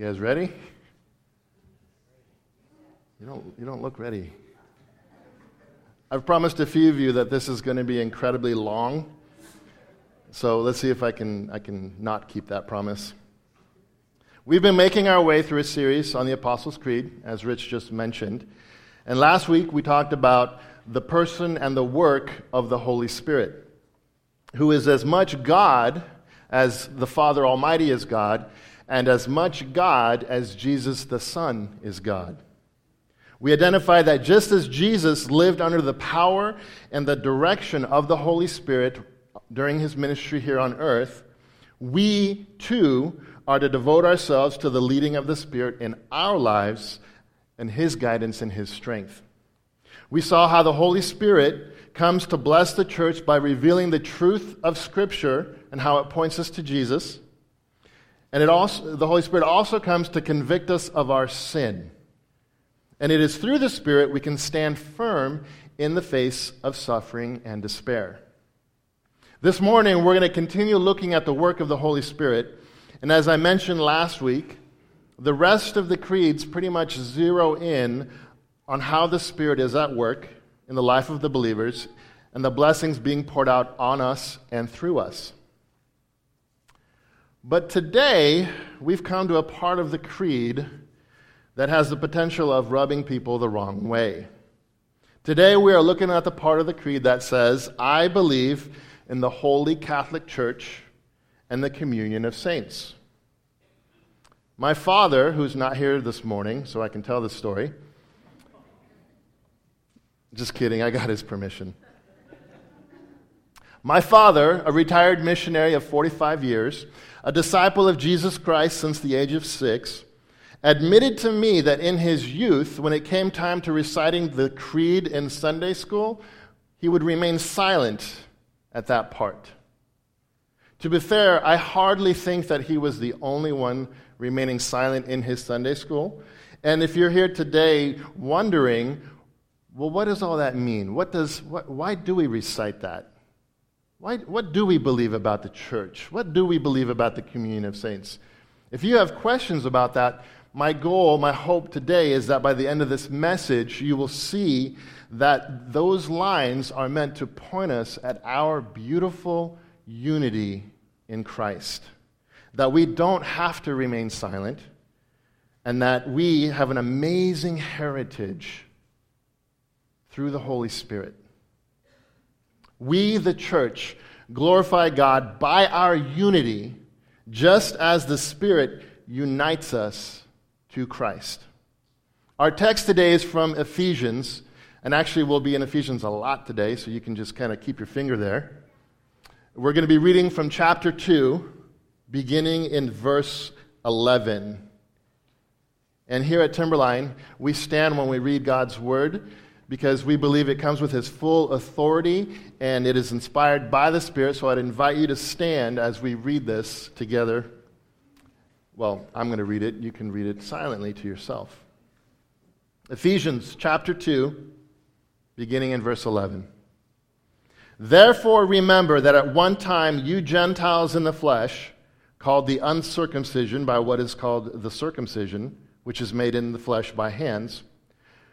You guys ready? You don't, you don't look ready. I've promised a few of you that this is going to be incredibly long. So let's see if I can, I can not keep that promise. We've been making our way through a series on the Apostles' Creed, as Rich just mentioned. And last week we talked about the person and the work of the Holy Spirit, who is as much God as the Father Almighty is God, and as much God as Jesus the Son is God. We identify that just as Jesus lived under the power and the direction of the Holy Spirit during his ministry here on earth, we too are to devote ourselves to the leading of the Spirit in our lives and his guidance and his strength. We saw how the Holy Spirit comes to bless the church by revealing the truth of Scripture and how it points us to Jesus. And it also, the Holy Spirit also comes to convict us of our sin. And it is through the Spirit we can stand firm in the face of suffering and despair. This morning, we're going to continue looking at the work of the Holy Spirit. And as I mentioned last week, the rest of the creeds pretty much zero in on how the Spirit is at work in the life of the believers and the blessings being poured out on us and through us. But today, we've come to a part of the creed that has the potential of rubbing people the wrong way. Today, we are looking at the part of the creed that says, I believe in the Holy Catholic Church and the communion of saints. My father, who's not here this morning, so I can tell this story, just kidding, I got his permission. My father, a retired missionary of 45 years, a disciple of Jesus Christ since the age of six, admitted to me that in his youth, when it came time to reciting the creed in Sunday school, he would remain silent at that part. To be fair, I hardly think that he was the only one remaining silent in his Sunday school. And if you're here today wondering, well, what does all that mean? What does, what, why do we recite that? Why, what do we believe about the church? What do we believe about the communion of saints? If you have questions about that, my goal, my hope today is that by the end of this message, you will see that those lines are meant to point us at our beautiful unity in Christ. That we don't have to remain silent, and that we have an amazing heritage through the Holy Spirit. We, the church, glorify God by our unity, just as the Spirit unites us to Christ. Our text today is from Ephesians, and actually we'll be in Ephesians a lot today, so you can just kind of keep your finger there. We're going to be reading from chapter 2, beginning in verse 11. And here at Timberline, we stand when we read God's word because we believe it comes with his full authority and it is inspired by the Spirit. So I'd invite you to stand as we read this together. Well, I'm going to read it. You can read it silently to yourself. Ephesians chapter 2, beginning in verse 11. Therefore, remember that at one time you Gentiles in the flesh, called the uncircumcision by what is called the circumcision, which is made in the flesh by hands,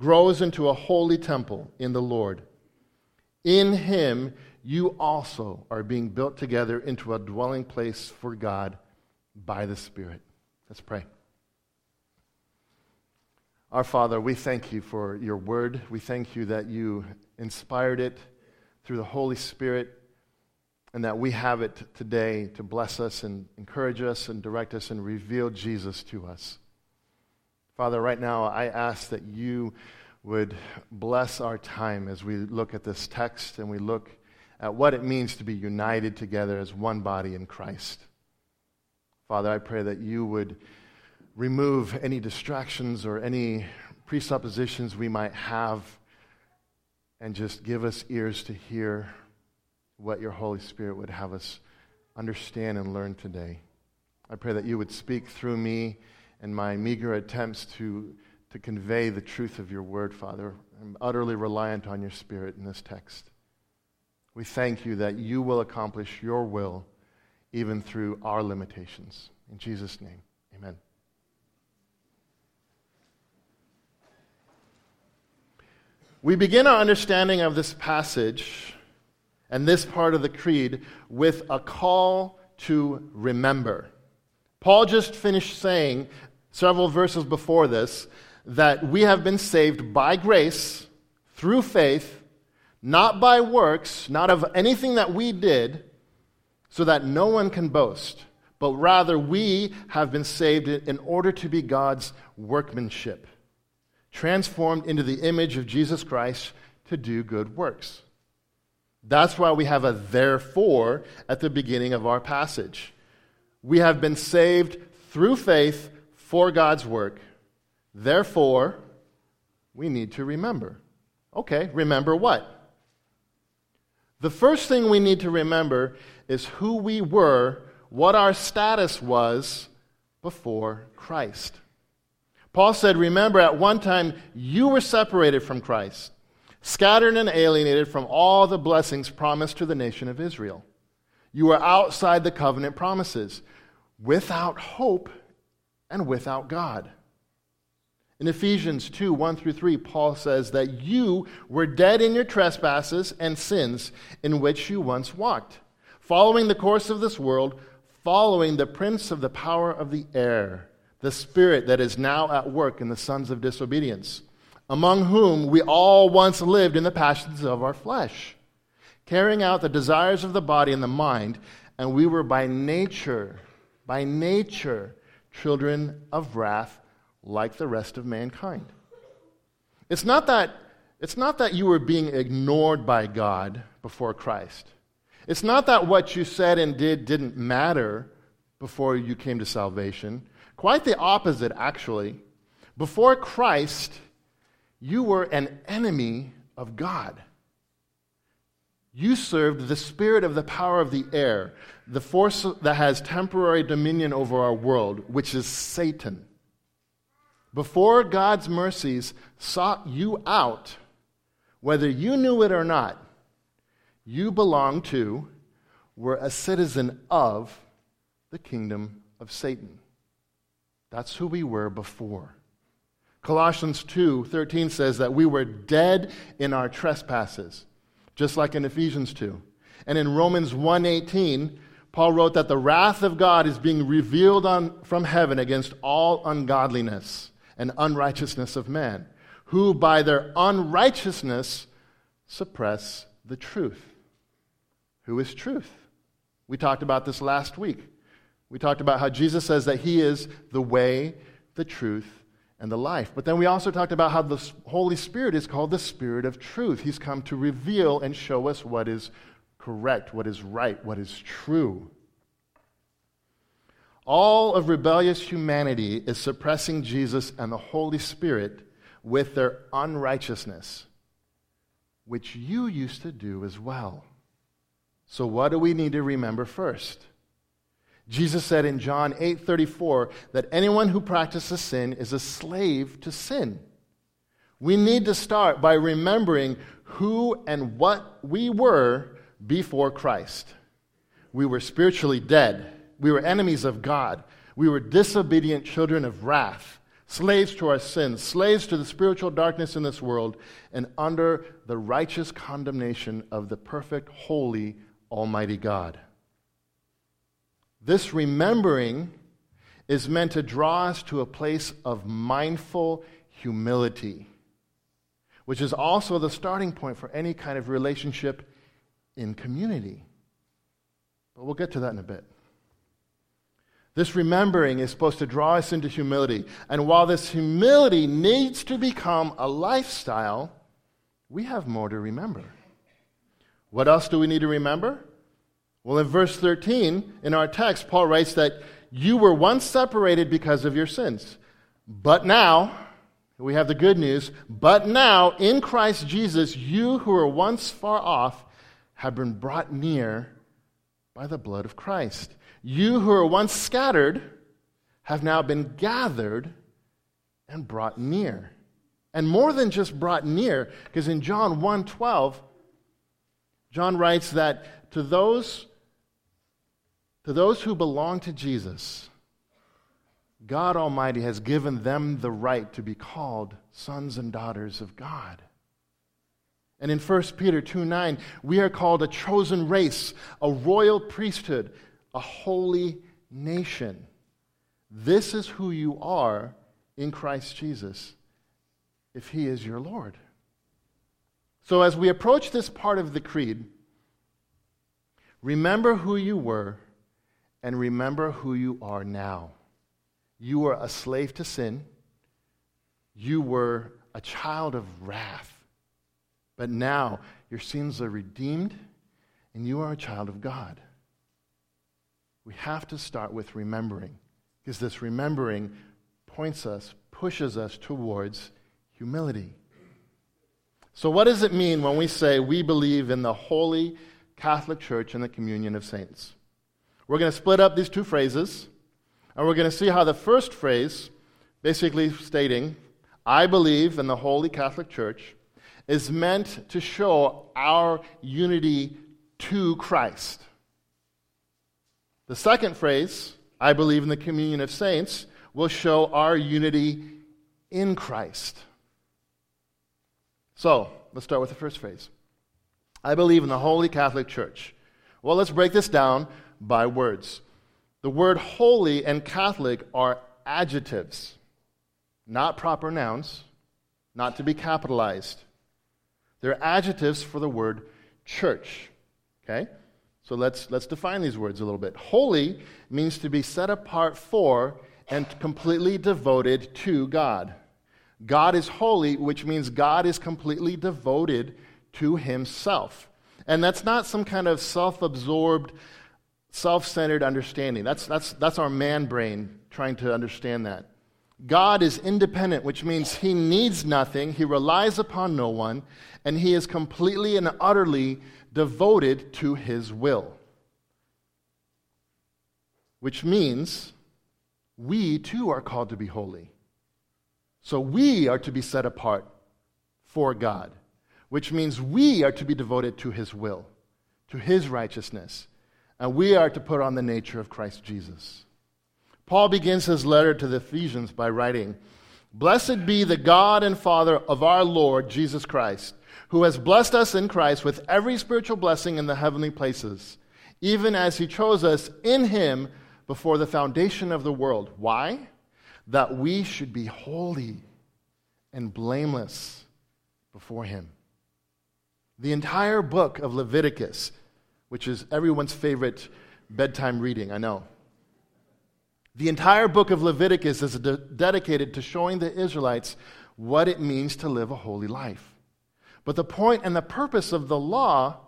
grows into a holy temple in the Lord. In him, you also are being built together into a dwelling place for God by the Spirit. Let's pray. Our Father, we thank you for your word. We thank you that you inspired it through the Holy Spirit and that we have it today to bless us and encourage us and direct us and reveal Jesus to us. Father, right now I ask that you would bless our time as we look at this text and we look at what it means to be united together as one body in Christ. Father, I pray that you would remove any distractions or any presuppositions we might have and just give us ears to hear what your Holy Spirit would have us understand and learn today. I pray that you would speak through me and my meager attempts to, to convey the truth of your word, Father. I'm utterly reliant on your Spirit in this text. We thank you that you will accomplish your will even through our limitations. In Jesus' name, amen. We begin our understanding of this passage and this part of the creed with a call to remember. Paul just finished saying several verses before this that we have been saved by grace through faith not by works, not of anything that we did, so that no one can boast, but rather we have been saved in order to be God's workmanship, transformed into the image of Jesus Christ to do good works. That's why we have a therefore at the beginning of our passage. We have been saved through faith for God's work. Therefore, we need to remember. Okay, remember what? The first thing we need to remember is who we were, what our status was before Christ. Paul said, Remember, at one time you were separated from Christ, scattered and alienated from all the blessings promised to the nation of Israel. You were outside the covenant promises, without hope and without God. In Ephesians 2 1 through 3, Paul says that you were dead in your trespasses and sins in which you once walked, following the course of this world, following the prince of the power of the air, the spirit that is now at work in the sons of disobedience, among whom we all once lived in the passions of our flesh, carrying out the desires of the body and the mind, and we were by nature, by nature, children of wrath like the rest of mankind. It's not that, it's not that you were being ignored by God before Christ. It's not that what you said and did didn't matter before you came to salvation. Quite the opposite, actually. Before Christ, you were an enemy of God. You served the spirit of the power of the air, the force that has temporary dominion over our world, which is Satan before God's mercies sought you out, whether you knew it or not, you belong to, were a citizen of the kingdom of Satan. That's who we were before. Colossians 2:13 says that we were dead in our trespasses, just like in Ephesians 2. And in Romans 1:18, Paul wrote that the wrath of God is being revealed on, from heaven against all ungodliness and unrighteousness of men, who by their unrighteousness suppress the truth. Who is truth? We talked about this last week. We talked about how Jesus says that He is the way, the truth, and the life. But then we also talked about how the Holy Spirit is called the Spirit of truth. He's come to reveal and show us what is correct, what is right, what is true. All of rebellious humanity is suppressing Jesus and the Holy Spirit with their unrighteousness, which you used to do as well. So, what do we need to remember first? Jesus said in John 8:34 that anyone who practices sin is a slave to sin. We need to start by remembering who and what we were before Christ. We were spiritually dead. We were enemies of God. We were disobedient children of wrath, slaves to our sins, slaves to the spiritual darkness in this world, and under the righteous condemnation of the perfect, holy, almighty God. This remembering is meant to draw us to a place of mindful humility, which is also the starting point for any kind of relationship in community. But we'll get to that in a bit. This remembering is supposed to draw us into humility. And while this humility needs to become a lifestyle, we have more to remember. What else do we need to remember? Well, in verse 13 in our text, Paul writes that you were once separated because of your sins. But now, we have the good news, but now in Christ Jesus, you who were once far off have been brought near by the blood of Christ. You who were once scattered have now been gathered and brought near. And more than just brought near, because in John 1:12, John writes that to those to those who belong to Jesus, God Almighty has given them the right to be called sons and daughters of God. And in 1 Peter 2 9, we are called a chosen race, a royal priesthood, a holy nation. This is who you are in Christ Jesus if He is your Lord. So, as we approach this part of the creed, remember who you were and remember who you are now. You were a slave to sin, you were a child of wrath. But now your sins are redeemed and you are a child of God. We have to start with remembering because this remembering points us, pushes us towards humility. So, what does it mean when we say we believe in the holy Catholic Church and the communion of saints? We're going to split up these two phrases, and we're going to see how the first phrase, basically stating, I believe in the holy Catholic Church, is meant to show our unity to Christ. The second phrase, I believe in the communion of saints, will show our unity in Christ. So, let's start with the first phrase. I believe in the Holy Catholic Church. Well, let's break this down by words. The word holy and Catholic are adjectives, not proper nouns, not to be capitalized. They're adjectives for the word church. Okay? So let's, let's define these words a little bit. Holy means to be set apart for and completely devoted to God. God is holy, which means God is completely devoted to himself. And that's not some kind of self absorbed, self centered understanding. That's, that's, that's our man brain trying to understand that. God is independent, which means he needs nothing, he relies upon no one, and he is completely and utterly devoted to his will. Which means we too are called to be holy. So we are to be set apart for God, which means we are to be devoted to his will, to his righteousness, and we are to put on the nature of Christ Jesus. Paul begins his letter to the Ephesians by writing, Blessed be the God and Father of our Lord Jesus Christ, who has blessed us in Christ with every spiritual blessing in the heavenly places, even as he chose us in him before the foundation of the world. Why? That we should be holy and blameless before him. The entire book of Leviticus, which is everyone's favorite bedtime reading, I know the entire book of Leviticus is de- dedicated to showing the Israelites what it means to live a holy life. But the point and the purpose of the law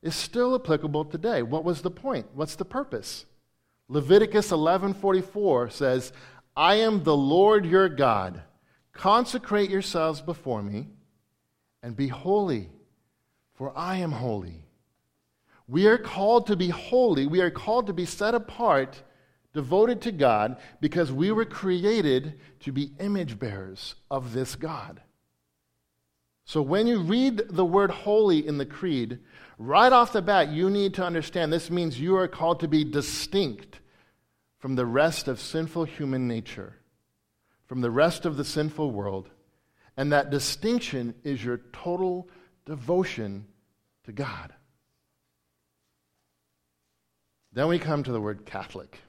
is still applicable today. What was the point? What's the purpose? Leviticus 11:44 says, "I am the Lord your God. Consecrate yourselves before me and be holy, for I am holy." We are called to be holy. We are called to be set apart devoted to God because we were created to be image bearers of this God. So when you read the word holy in the creed, right off the bat, you need to understand this means you are called to be distinct from the rest of sinful human nature, from the rest of the sinful world. And that distinction is your total devotion to God. Then we come to the word Catholic.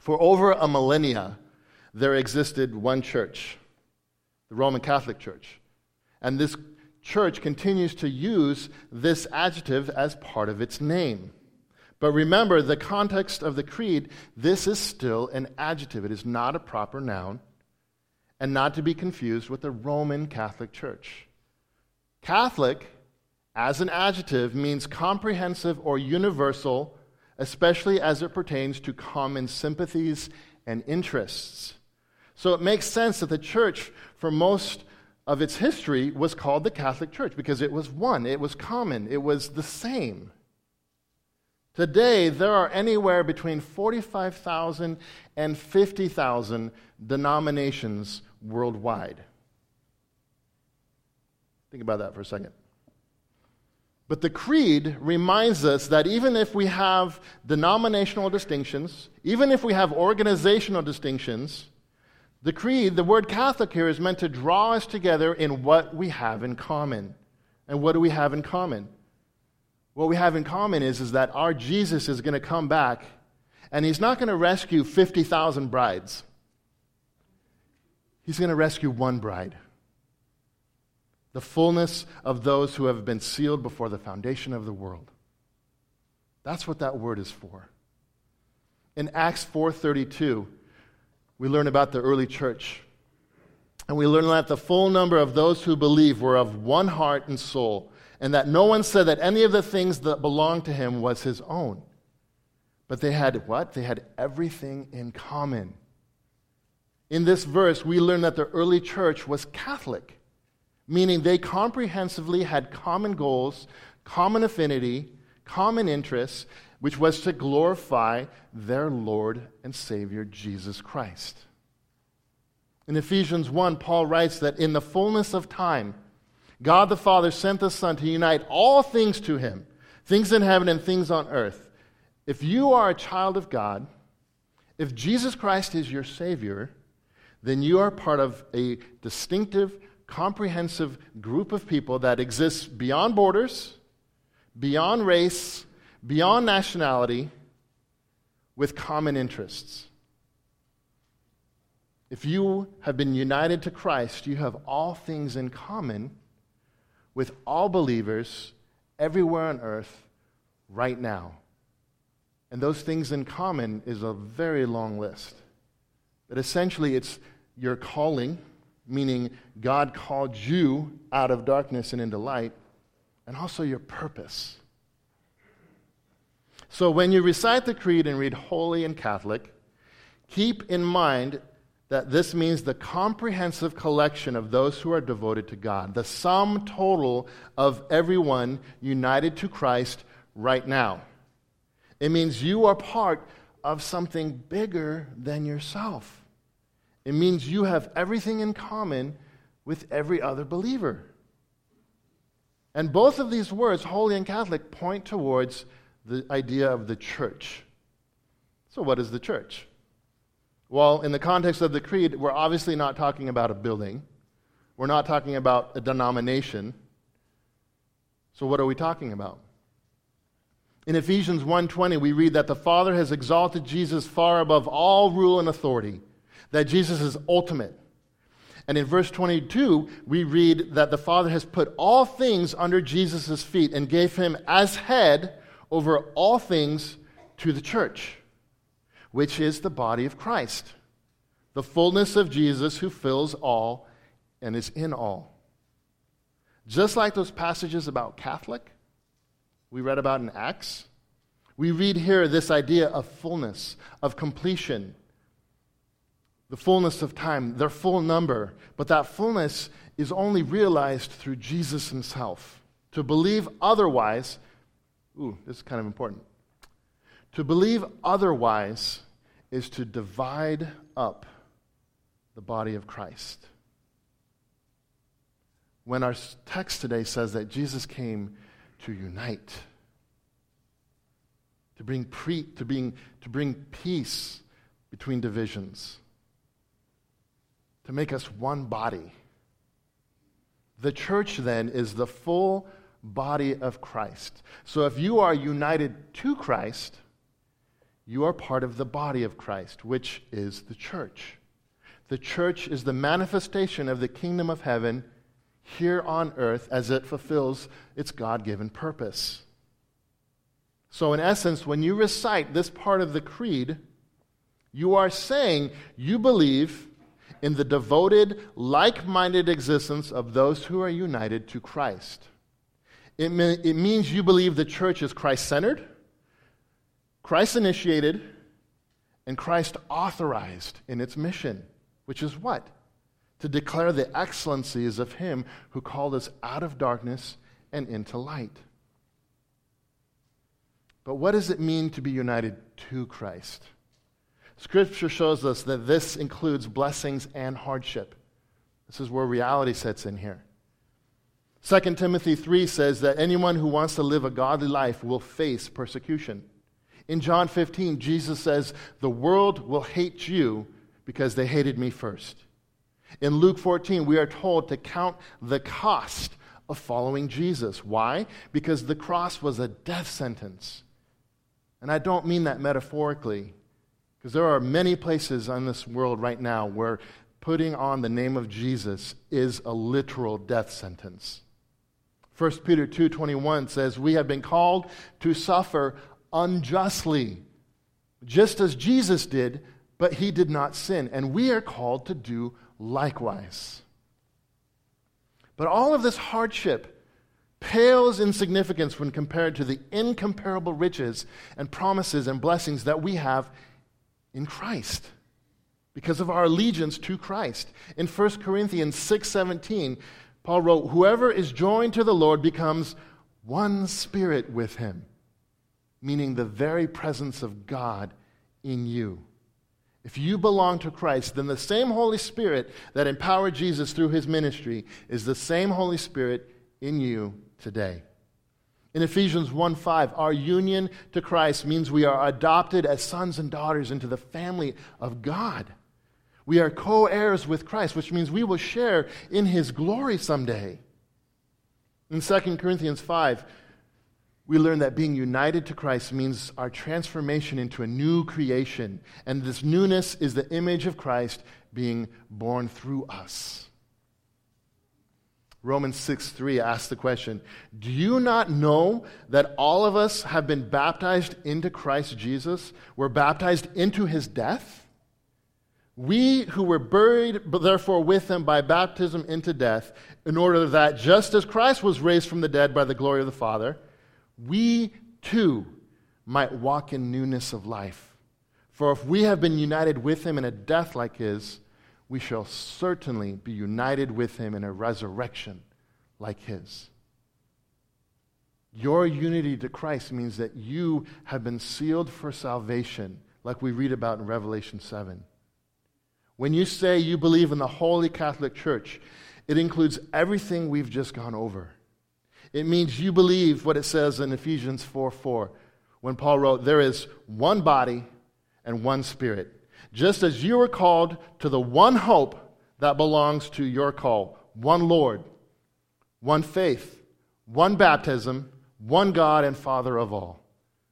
For over a millennia, there existed one church, the Roman Catholic Church. And this church continues to use this adjective as part of its name. But remember, the context of the creed, this is still an adjective. It is not a proper noun, and not to be confused with the Roman Catholic Church. Catholic, as an adjective, means comprehensive or universal especially as it pertains to common sympathies and interests. So it makes sense that the church, for most of its history, was called the Catholic Church because it was one, it was common, it was the same. Today, there are anywhere between 45,000 and 50,000 denominations worldwide. Think about that for a second. But the creed reminds us that even if we have denominational distinctions, even if we have organizational distinctions, the creed, the word Catholic here, is meant to draw us together in what we have in common. And what do we have in common? What we have in common is, is that our Jesus is going to come back and he's not going to rescue 50,000 brides. He's going to rescue one bride the fullness of those who have been sealed before the foundation of the world. That's what that word is for. In Acts 4:32, we learn about the early church. And we learn that the full number of those who believe were of one heart and soul, and that no one said that any of the things that belonged to him was his own. But they had what? They had everything in common. In this verse, we learn that the early church was Catholic meaning they comprehensively had common goals, common affinity, common interests, which was to glorify their Lord and Savior Jesus Christ. In Ephesians 1, Paul writes that in the fullness of time, God the Father sent the Son to unite all things to him, things in heaven and things on earth. If you are a child of God, if Jesus Christ is your Savior, then you are part of a distinctive comprehensive group of people that exists beyond borders, beyond race, beyond nationality, with common interests. If you have been united to Christ, you have all things in common with all believers everywhere on earth right now. And those things in common is a very long list. But essentially, it's your calling meaning God called you out of darkness and into light, and also your purpose. So when you recite the creed and read holy and Catholic, keep in mind that this means the comprehensive collection of those who are devoted to God, the sum total of everyone united to Christ right now. It means you are part of something bigger than yourself. It means you have everything in common with every other believer. And both of these words, holy and Catholic, point towards the idea of the church. So, what is the church? Well, in the context of the creed, we're obviously not talking about a building. We're not talking about a denomination. So what are we talking about? In Ephesians 1:20 we read that the Father has exalted Jesus far above all rule and authority that Jesus is ultimate. And in verse 22, we read that the Father has put all things under Jesus' feet and gave him as head over all things to the church, which is the body of Christ, the fullness of Jesus who fills all and is in all. Just like those passages about Catholic we read about in Acts, we read here this idea of fullness, of completion the fullness of time, their full number. But that fullness is only realized through Jesus himself. To believe otherwise, ooh, this is kind of important. To believe otherwise is to divide up the body of Christ. When our text today says that Jesus came to unite, to bring, pre, to, bring, to bring peace between divisions, to make us one body. The church then is the full body of Christ. So if you are united to Christ, you are part of the body of Christ, which is the church. The church is the manifestation of the kingdom of heaven here on earth as it fulfills its God given purpose. So, in essence, when you recite this part of the creed, you are saying you believe in the devoted, like minded existence of those who are united to Christ. It, it means you believe the church is Christ centered, Christ initiated, and Christ authorized in its mission, which is what? To declare the excellencies of Him who called us out of darkness and into light. But what does it mean to be united to Christ? Scripture shows us that this includes blessings and hardship. This is where reality sets in here. 2 Timothy 3 says that anyone who wants to live a godly life will face persecution. In John 15, Jesus says, The world will hate you because they hated me first. In Luke 14, we are told to count the cost of following Jesus. Why? Because the cross was a death sentence. And I don't mean that metaphorically. Because there are many places in this world right now where putting on the name of Jesus is a literal death sentence. 1 Peter 2:21 says, "We have been called to suffer unjustly, just as Jesus did, but he did not sin, and we are called to do likewise." But all of this hardship pales in significance when compared to the incomparable riches and promises and blessings that we have in Christ because of our allegiance to Christ. In 1 Corinthians 6:17, Paul wrote, "Whoever is joined to the Lord becomes one spirit with him," meaning the very presence of God in you. If you belong to Christ, then the same Holy Spirit that empowered Jesus through his ministry is the same Holy Spirit in you today. In Ephesians 1 5, our union to Christ means we are adopted as sons and daughters into the family of God. We are co heirs with Christ, which means we will share in his glory someday. In 2 Corinthians 5, we learn that being united to Christ means our transformation into a new creation. And this newness is the image of Christ being born through us. Romans 6 3 asks the question Do you not know that all of us have been baptized into Christ Jesus? We're baptized into his death? We who were buried, therefore, with him by baptism into death, in order that just as Christ was raised from the dead by the glory of the Father, we too might walk in newness of life. For if we have been united with him in a death like his, we shall certainly be united with him in a resurrection like his. Your unity to Christ means that you have been sealed for salvation, like we read about in Revelation 7. When you say you believe in the Holy Catholic Church, it includes everything we've just gone over. It means you believe what it says in Ephesians 4 4, when Paul wrote, There is one body and one spirit just as you are called to the one hope that belongs to your call one Lord, one faith, one baptism, one God and Father of all,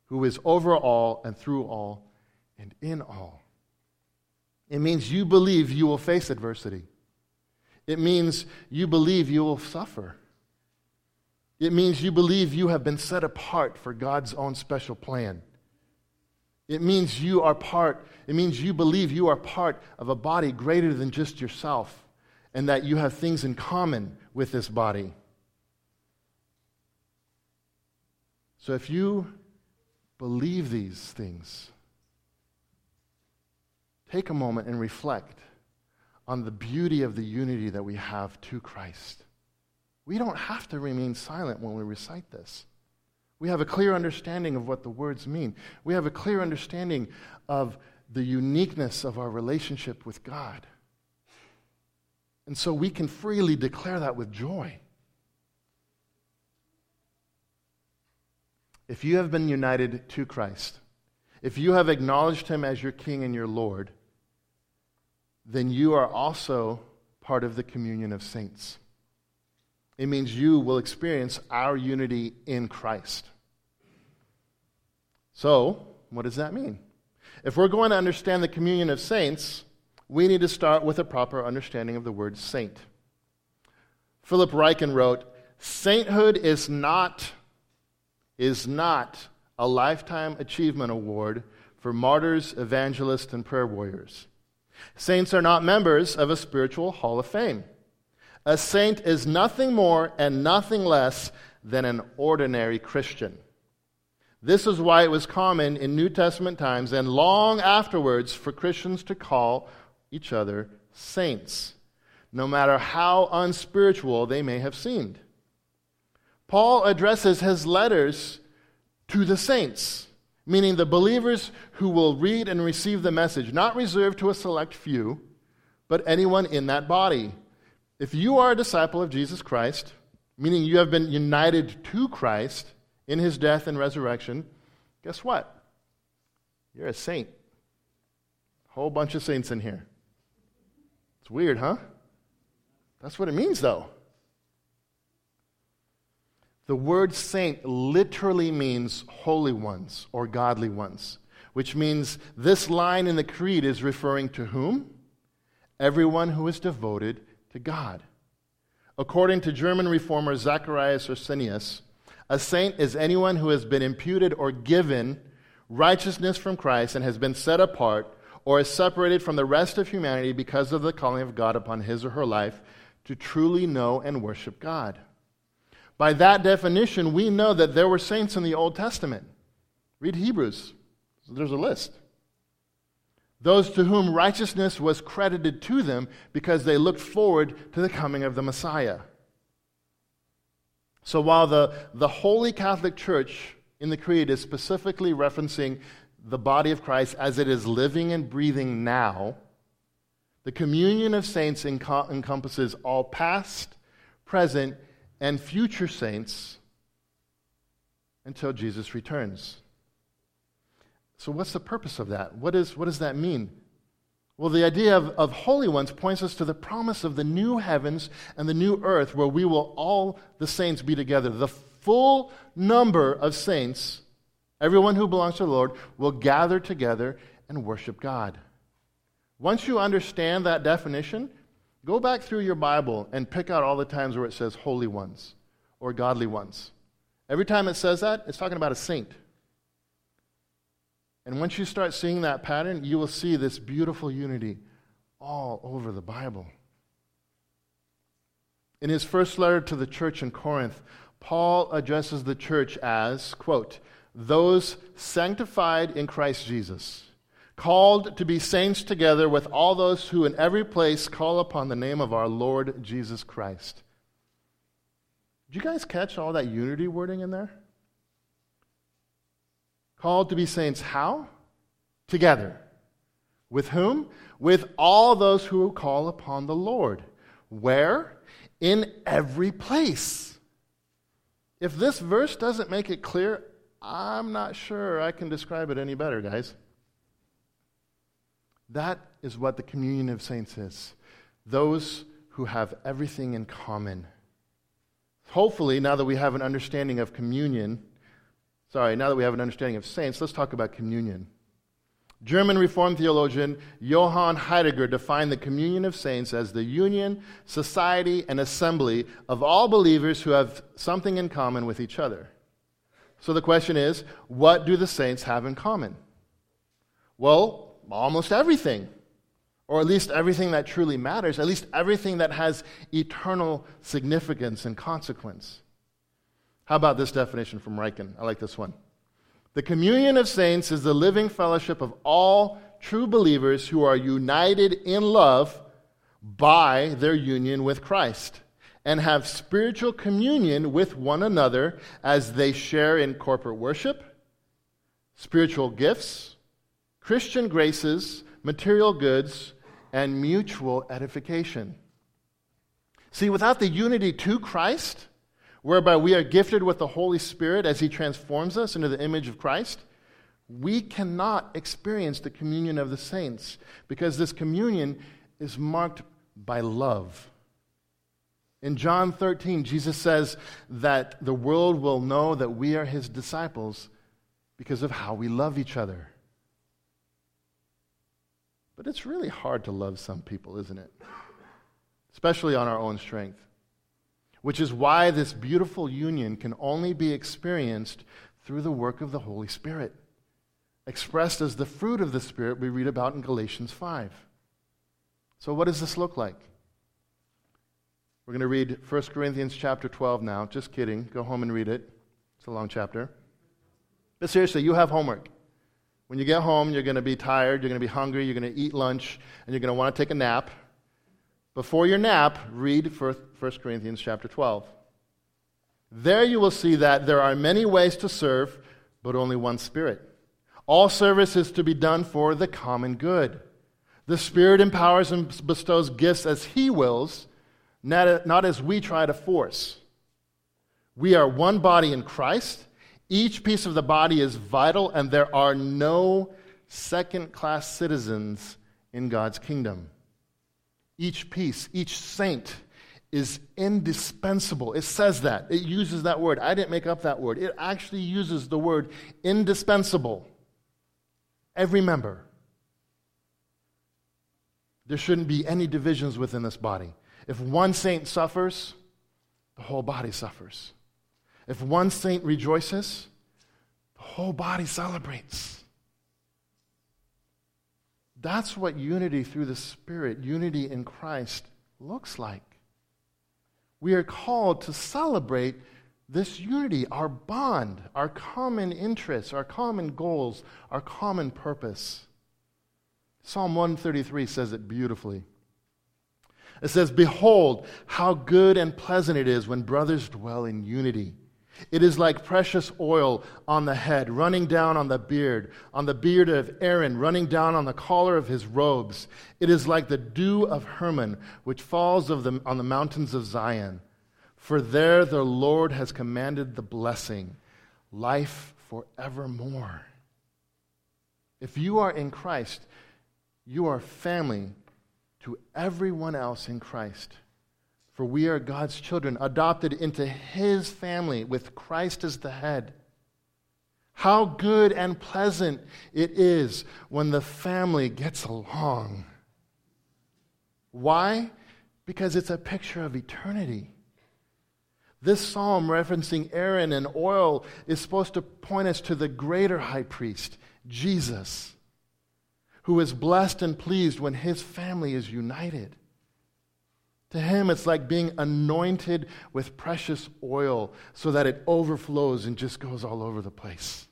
who is over all and through all and in all. It means you believe you will face adversity. It means you believe you will suffer. It means you believe you have been set apart for God's own special plan. It means you are part, it means you believe you are part of a body greater than just yourself and that you have things in common with this body. So if you believe these things, take a moment and reflect on the beauty of the unity that we have to Christ. We don't have to remain silent when we recite this. We have a clear understanding of what the words mean. We have a clear understanding of the uniqueness of our relationship with God. And so we can freely declare that with joy. If you have been united to Christ, if you have acknowledged him as your King and your Lord, then you are also part of the communion of saints. It means you will experience our unity in Christ. So, what does that mean? If we're going to understand the communion of saints, we need to start with a proper understanding of the word saint. Philip Ryken wrote, Sainthood is not, is not a lifetime achievement award for martyrs, evangelists, and prayer warriors. Saints are not members of a spiritual hall of fame. A saint is nothing more and nothing less than an ordinary Christian. This is why it was common in New Testament times and long afterwards for Christians to call each other saints, no matter how unspiritual they may have seemed. Paul addresses his letters to the saints, meaning the believers who will read and receive the message, not reserved to a select few, but anyone in that body. If you are a disciple of Jesus Christ, meaning you have been united to Christ, in his death and resurrection, guess what? You're a saint. Whole bunch of saints in here. It's weird, huh? That's what it means, though. The word saint literally means holy ones or godly ones, which means this line in the creed is referring to whom? Everyone who is devoted to God. According to German reformer Zacharias Ursinus, a saint is anyone who has been imputed or given righteousness from Christ and has been set apart or is separated from the rest of humanity because of the calling of God upon his or her life to truly know and worship God. By that definition, we know that there were saints in the Old Testament. Read Hebrews, there's a list. Those to whom righteousness was credited to them because they looked forward to the coming of the Messiah. So while the, the Holy Catholic Church in the Creed is specifically referencing the body of Christ as it is living and breathing now, the communion of saints enco- encompasses all past, present, and future saints until Jesus returns. So, what's the purpose of that? What, is, what does that mean? Well, the idea of, of holy ones points us to the promise of the new heavens and the new earth where we will all, the saints, be together. The full number of saints, everyone who belongs to the Lord, will gather together and worship God. Once you understand that definition, go back through your Bible and pick out all the times where it says holy ones or godly ones. Every time it says that, it's talking about a saint. And once you start seeing that pattern, you will see this beautiful unity all over the Bible. In his first letter to the church in Corinth, Paul addresses the church as, quote, those sanctified in Christ Jesus, called to be saints together with all those who in every place call upon the name of our Lord Jesus Christ. Did you guys catch all that unity wording in there? Called to be saints how? Together. With whom? With all those who call upon the Lord. Where? In every place. If this verse doesn't make it clear, I'm not sure I can describe it any better, guys. That is what the communion of saints is those who have everything in common. Hopefully, now that we have an understanding of communion, Sorry, now that we have an understanding of saints, let's talk about communion. German Reformed theologian Johann Heidegger defined the communion of saints as the union, society, and assembly of all believers who have something in common with each other. So the question is what do the saints have in common? Well, almost everything. Or at least everything that truly matters, at least everything that has eternal significance and consequence. How about this definition from Ryken? I like this one. The communion of saints is the living fellowship of all true believers who are united in love by their union with Christ and have spiritual communion with one another as they share in corporate worship, spiritual gifts, Christian graces, material goods, and mutual edification. See, without the unity to Christ, whereby we are gifted with the Holy Spirit as He transforms us into the image of Christ, we cannot experience the communion of the saints because this communion is marked by love. In John 13, Jesus says that the world will know that we are his disciples because of how we love each other. But it's really hard to love some people, isn't it? Especially on our own strength. Which is why this beautiful union can only be experienced through the work of the Holy Spirit, expressed as the fruit of the Spirit we read about in Galatians 5. So, what does this look like? We're going to read 1 Corinthians chapter 12 now. Just kidding. Go home and read it. It's a long chapter. But seriously, you have homework. When you get home, you're going to be tired, you're going to be hungry, you're going to eat lunch, and you're going to want to take a nap. Before your nap, read 1 Corinthians chapter 12. There you will see that there are many ways to serve, but only one Spirit. All service is to be done for the common good. The Spirit empowers and bestows gifts as He wills not, as we try to force. We are one body in Christ. Each piece of the body is vital, and there are no second class citizens in God's kingdom. Each piece, each saint is indispensable. It says that. It uses that word. I didn't make up that word. It actually uses the word indispensable. Every member. There shouldn't be any divisions within this body. If one saint suffers, the whole body suffers. If one saint rejoices, the whole body celebrates. That's what unity through the Spirit, unity in Christ, looks like. We are called to celebrate this unity, our bond, our common interests, our common goals, our common purpose. Psalm 133 says it beautifully. It says, Behold, how good and pleasant it is when brothers dwell in unity. It is like precious oil on the head, running down on the beard, on the beard of Aaron, running down on the collar of his robes. It is like the dew of Hermon, which falls the, on the mountains of Zion. For there the Lord has commanded the blessing, life forevermore. If you are in Christ, you are family to everyone else in Christ. For we are God's children, adopted into his family with Christ as the head. How good and pleasant it is when the family gets along. Why? Because it's a picture of eternity. This psalm referencing Aaron and oil is supposed to point us to the greater high priest, Jesus who is blessed and pleased when his family is united. To him, it's like being anointed with precious oil so that it overflows and just goes all over the place.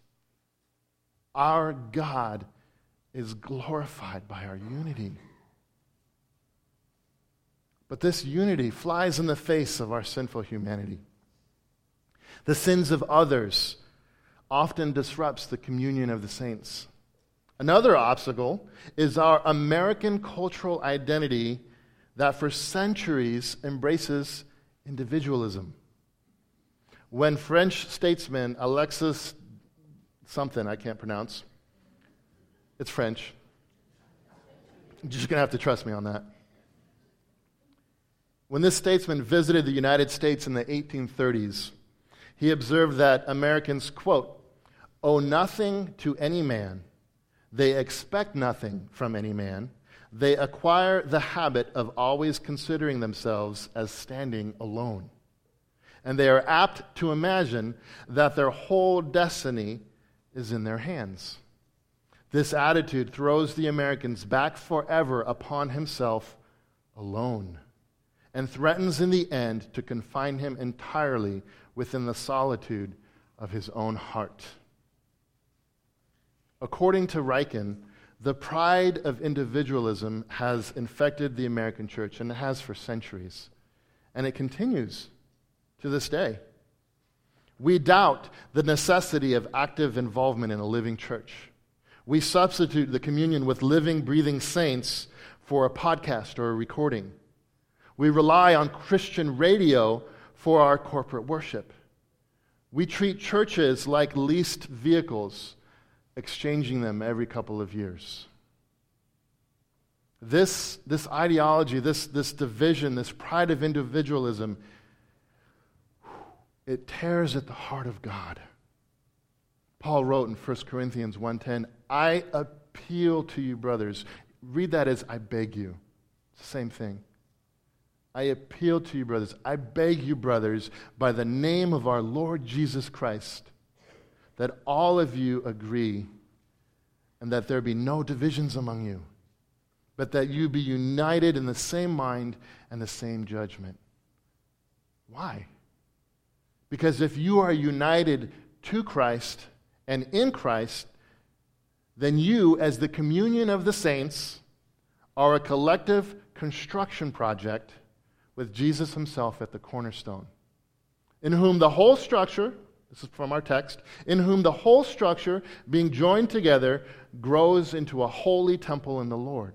Our God is glorified by our unity. But this unity flies in the face of our sinful humanity. The sins of others often disrupts the communion of the saints. Another obstacle is our American cultural identity that for centuries embraces individualism. When French statesman Alexis something I can't pronounce, it's French. You're just going to have to trust me on that. When this statesman visited the United States in the 1830s, he observed that Americans, quote, owe nothing to any man they expect nothing from any man. They acquire the habit of always considering themselves as standing alone. And they are apt to imagine that their whole destiny is in their hands. This attitude throws the Americans back forever upon himself alone and threatens in the end to confine him entirely within the solitude of his own heart. According to Ryken, the pride of individualism has infected the American church, and it has for centuries. and it continues to this day. We doubt the necessity of active involvement in a living church. We substitute the communion with living, breathing saints for a podcast or a recording. We rely on Christian radio for our corporate worship. We treat churches like leased vehicles, exchanging them every couple of years. This, this ideology, this, this division, this pride of individualism, it tears at the heart of God. Paul wrote in 1 Corinthians 1:10, "I appeal to you, brothers." Read that as I beg you. It's the same thing. I appeal to you, brothers. I beg you, brothers, by the name of our Lord Jesus Christ, that all of you agree and that there be no divisions among you, but that you be united in the same mind and the same judgment. Why? Because if you are united to Christ and in Christ, then you, as the communion of the saints, are a collective construction project with Jesus himself at the cornerstone, in whom the whole structure, this is from our text, in whom the whole structure, being joined together, grows into a holy temple in the Lord.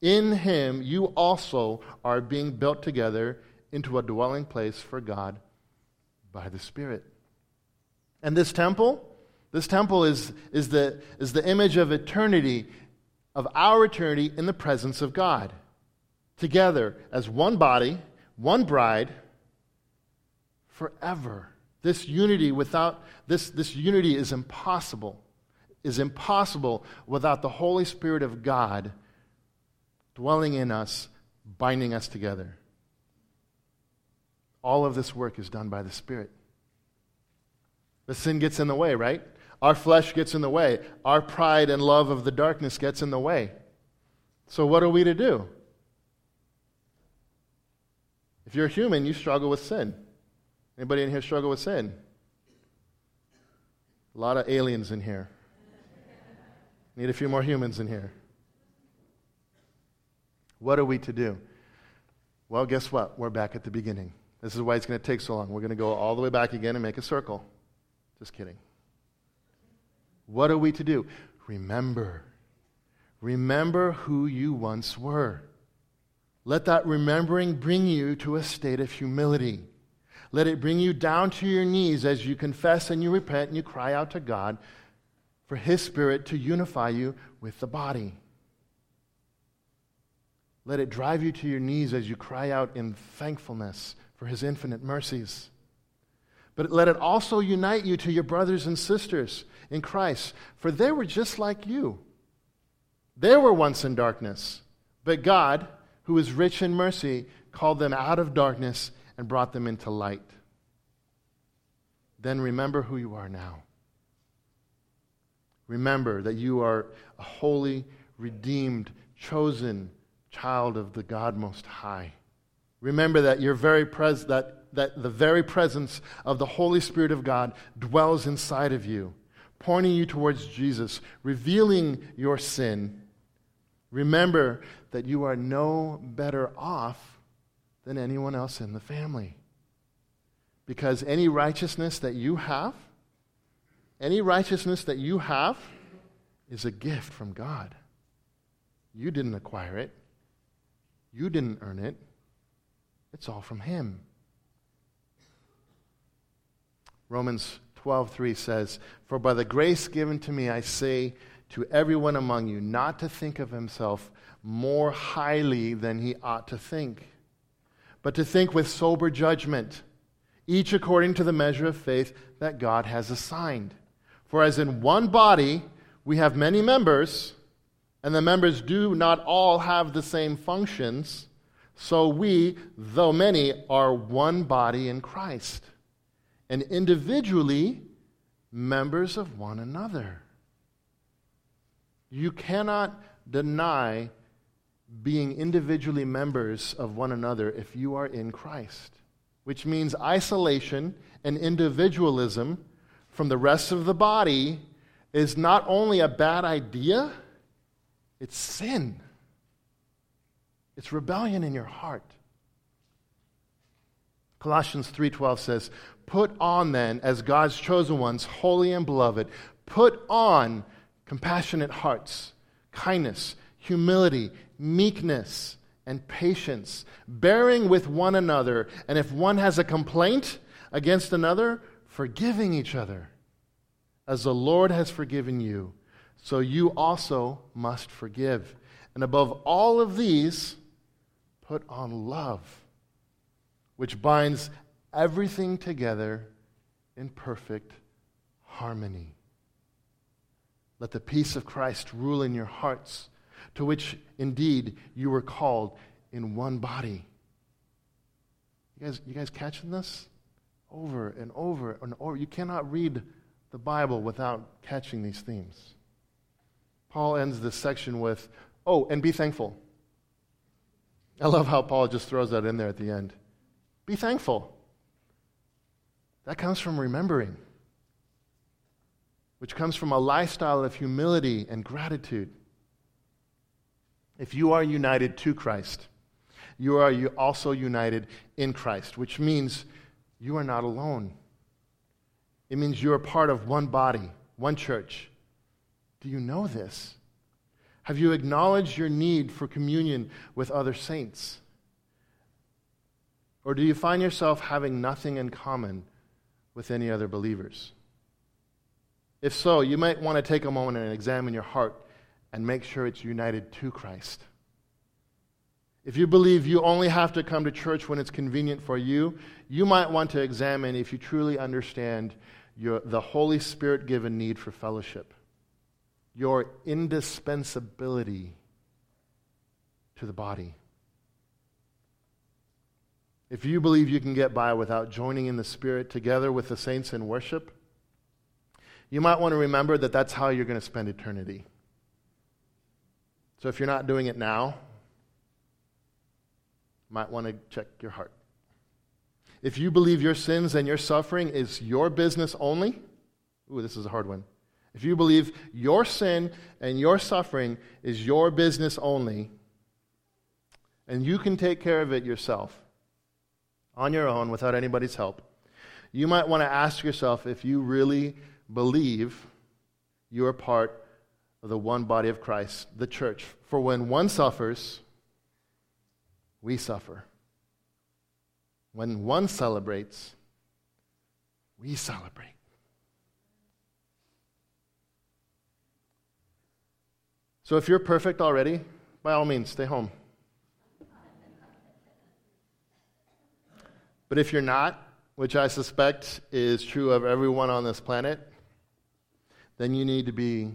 In him you also are being built together into a dwelling place for God by the Spirit. And this temple, this temple is, is, the, is the image of eternity, of our eternity in the presence of God together as one body, one bride, forever. This unity without this, this unity is impossible. Is impossible without the Holy Spirit of God dwelling in us, binding us together. All of this work is done by the Spirit. The sin gets in the way, right? Our flesh gets in the way. Our pride and love of the darkness gets in the way. So, what are we to do? If you're human, you struggle with sin. Anybody in here struggle with sin? A lot of aliens in here. Need a few more humans in here. What are we to do? Well, guess what? We're back at the beginning. This is why it's going to take so long. We're going to go all the way back again and make a circle. Just kidding. What are we to do? Remember. Remember who you once were. Let that remembering bring you to a state of humility. Let it bring you down to your knees as you confess and you repent and you cry out to God for His Spirit to unify you with the body. Let it drive you to your knees as you cry out in thankfulness for His infinite mercies. But let it also unite you to your brothers and sisters in Christ, for they were just like you. They were once in darkness, but God, who is rich in mercy, called them out of darkness and brought them into light. Then remember who you are now. Remember that you are a holy, redeemed, chosen child of the God Most High. Remember that, your very pres- that, that the very presence of the Holy Spirit of God dwells inside of you, pointing you towards Jesus, revealing your sin Remember that you are no better off than anyone else in the family. Because any righteousness that you have, any righteousness that you have, is a gift from God. You didn't acquire it, you didn't earn it. It's all from Him. Romans 12:3 says, "For by the grace given to me I say, to everyone among you not to think of himself more highly than he ought to think, but to think with sober judgment, each according to the measure of faith that God has assigned. For as in one body we have many members, and the members do not all have the same functions, so we, though many, are one body in Christ, and individually members of one another. You cannot deny being individually members of one another if you are in Christ, which means isolation and individualism from the rest of the body is not only a bad idea, it's sin. It's rebellion in your heart. Colossians 3:12 says, "Put on then as God's chosen ones, holy and beloved, put on compassionate hearts, kindness, humility, meekness, and patience, bearing with one another, and if one has a complaint against another, forgiving each other. As the Lord has forgiven you, so you also must forgive. And above all of these, put on love, which binds everything together in perfect harmony. Let the peace of Christ rule in your hearts, to which indeed you were called in one body. You guys, you guys catching this? Over and over and over. You cannot read the Bible without catching these themes. Paul ends this section with, oh, and be thankful. I love how Paul just throws that in there at the end. Be thankful. That comes from remembering, which comes from a lifestyle of humility and gratitude. If you are united to Christ, you are also united in Christ, which means you are not alone. It means you are part of one body, one church. Do you know this? Have you acknowledged your need for communion with other saints? Or do you find yourself having nothing in common with any other believers? If so, you might want to take a moment and examine your heart and make sure it's united to Christ. If you believe you only have to come to church when it's convenient for you, you might want to examine if you truly understand your, the Holy Spirit given need for fellowship your indispensability to the body. If you believe you can get by without joining in the Spirit together with the saints in worship, you might want to remember that that's how you're going to spend eternity. So if you're not doing it now, might want to check your heart. If you believe your sins and your suffering is your business only, ooh, this is a hard one. If you believe your sin and your suffering is your business only, and you can take care of it yourself on your own without anybody's help, you might want to ask yourself if you really believe you are part the one body of Christ, the church. For when one suffers, we suffer. When one celebrates, we celebrate. So if you're perfect already, by all means, stay home. But if you're not, which I suspect is true of everyone on this planet, then you need to be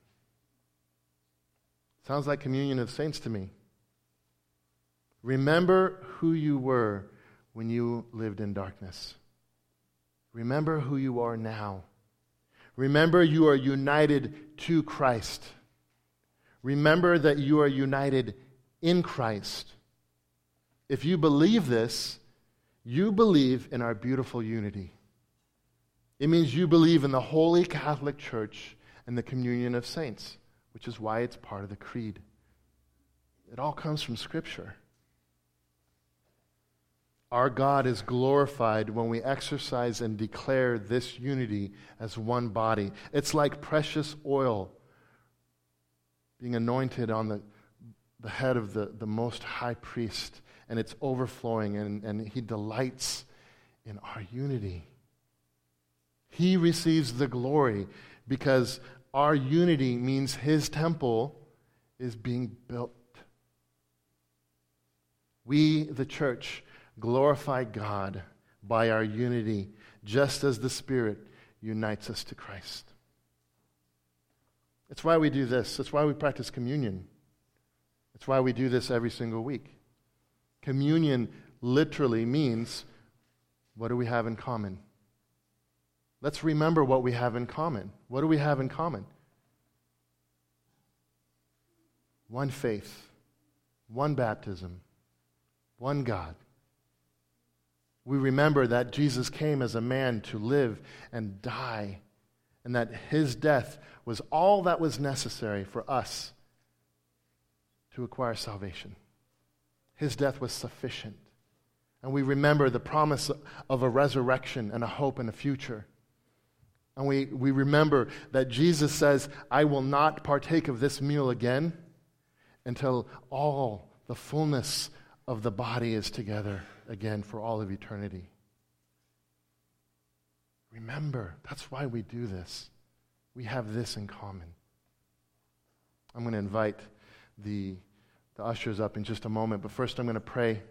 Sounds like communion of saints to me. Remember who you were when you lived in darkness. Remember who you are now. Remember, you are united to Christ. Remember that you are united in Christ. If you believe this, you believe in our beautiful unity. It means you believe in the Holy Catholic Church and the communion of saints, which is why it's part of the creed. It all comes from Scripture. Our God is glorified when we exercise and declare this unity as one body. It's like precious oil being anointed on the, the head of the, the most high priest, and it's overflowing, and, and he delights in our unity. He receives the glory because our unity means his temple is being built. We, the church, glorify God by our unity, just as the Spirit unites us to Christ. That's why we do this. That's why we practice communion. That's why we do this every single week. Communion literally means What do we have in common? Let's remember what we have in common. What do we have in common? One faith, one baptism, one God. We remember that Jesus came as a man to live and die, and that his death was all that was necessary for us to acquire salvation. His death was sufficient. And we remember the promise of a resurrection and a hope and a future. And we, we remember that Jesus says, I will not partake of this meal again until all the fullness of the body is together again for all of eternity. Remember, that's why we do this. We have this in common. I'm going to invite the, the ushers up in just a moment, but first I'm going to pray.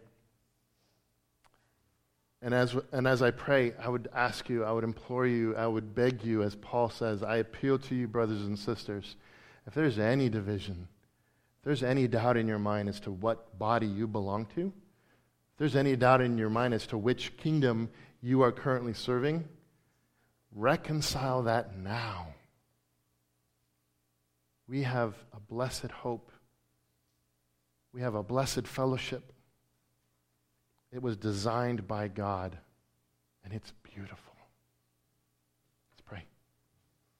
And as, and as I pray, I would ask you, I would implore you, I would beg you, as Paul says, I appeal to you, brothers and sisters, if there's any division, if there's any doubt in your mind as to what body you belong to, if there's any doubt in your mind as to which kingdom you are currently serving, reconcile that now. We have a blessed hope. We have a blessed fellowship. It was designed by God, and it's beautiful.